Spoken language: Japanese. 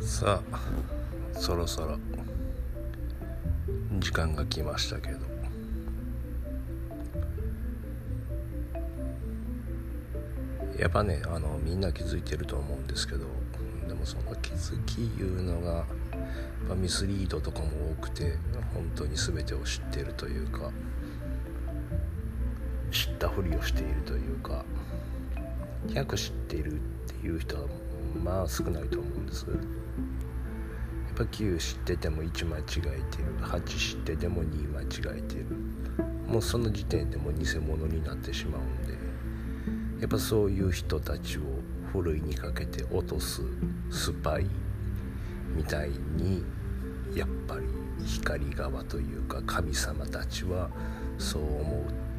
さあそろそろ時間が来ましたけど。やっぱねあのみんな気づいてると思うんですけどでもその気づきいうのがミスリードとかも多くて本当に全てを知ってるというか知ったふりをしているというか100知っているっていう人はまあ少ないと思うんです。やっぱ9知ってても1間違えてる。8知ってても2間違えてる。もうその時点でもう偽物になってしまうんで。やっぱそういう人たちをふるいにかけて落とすスパイみたいにやっぱり光側というか神様たちはそう思う。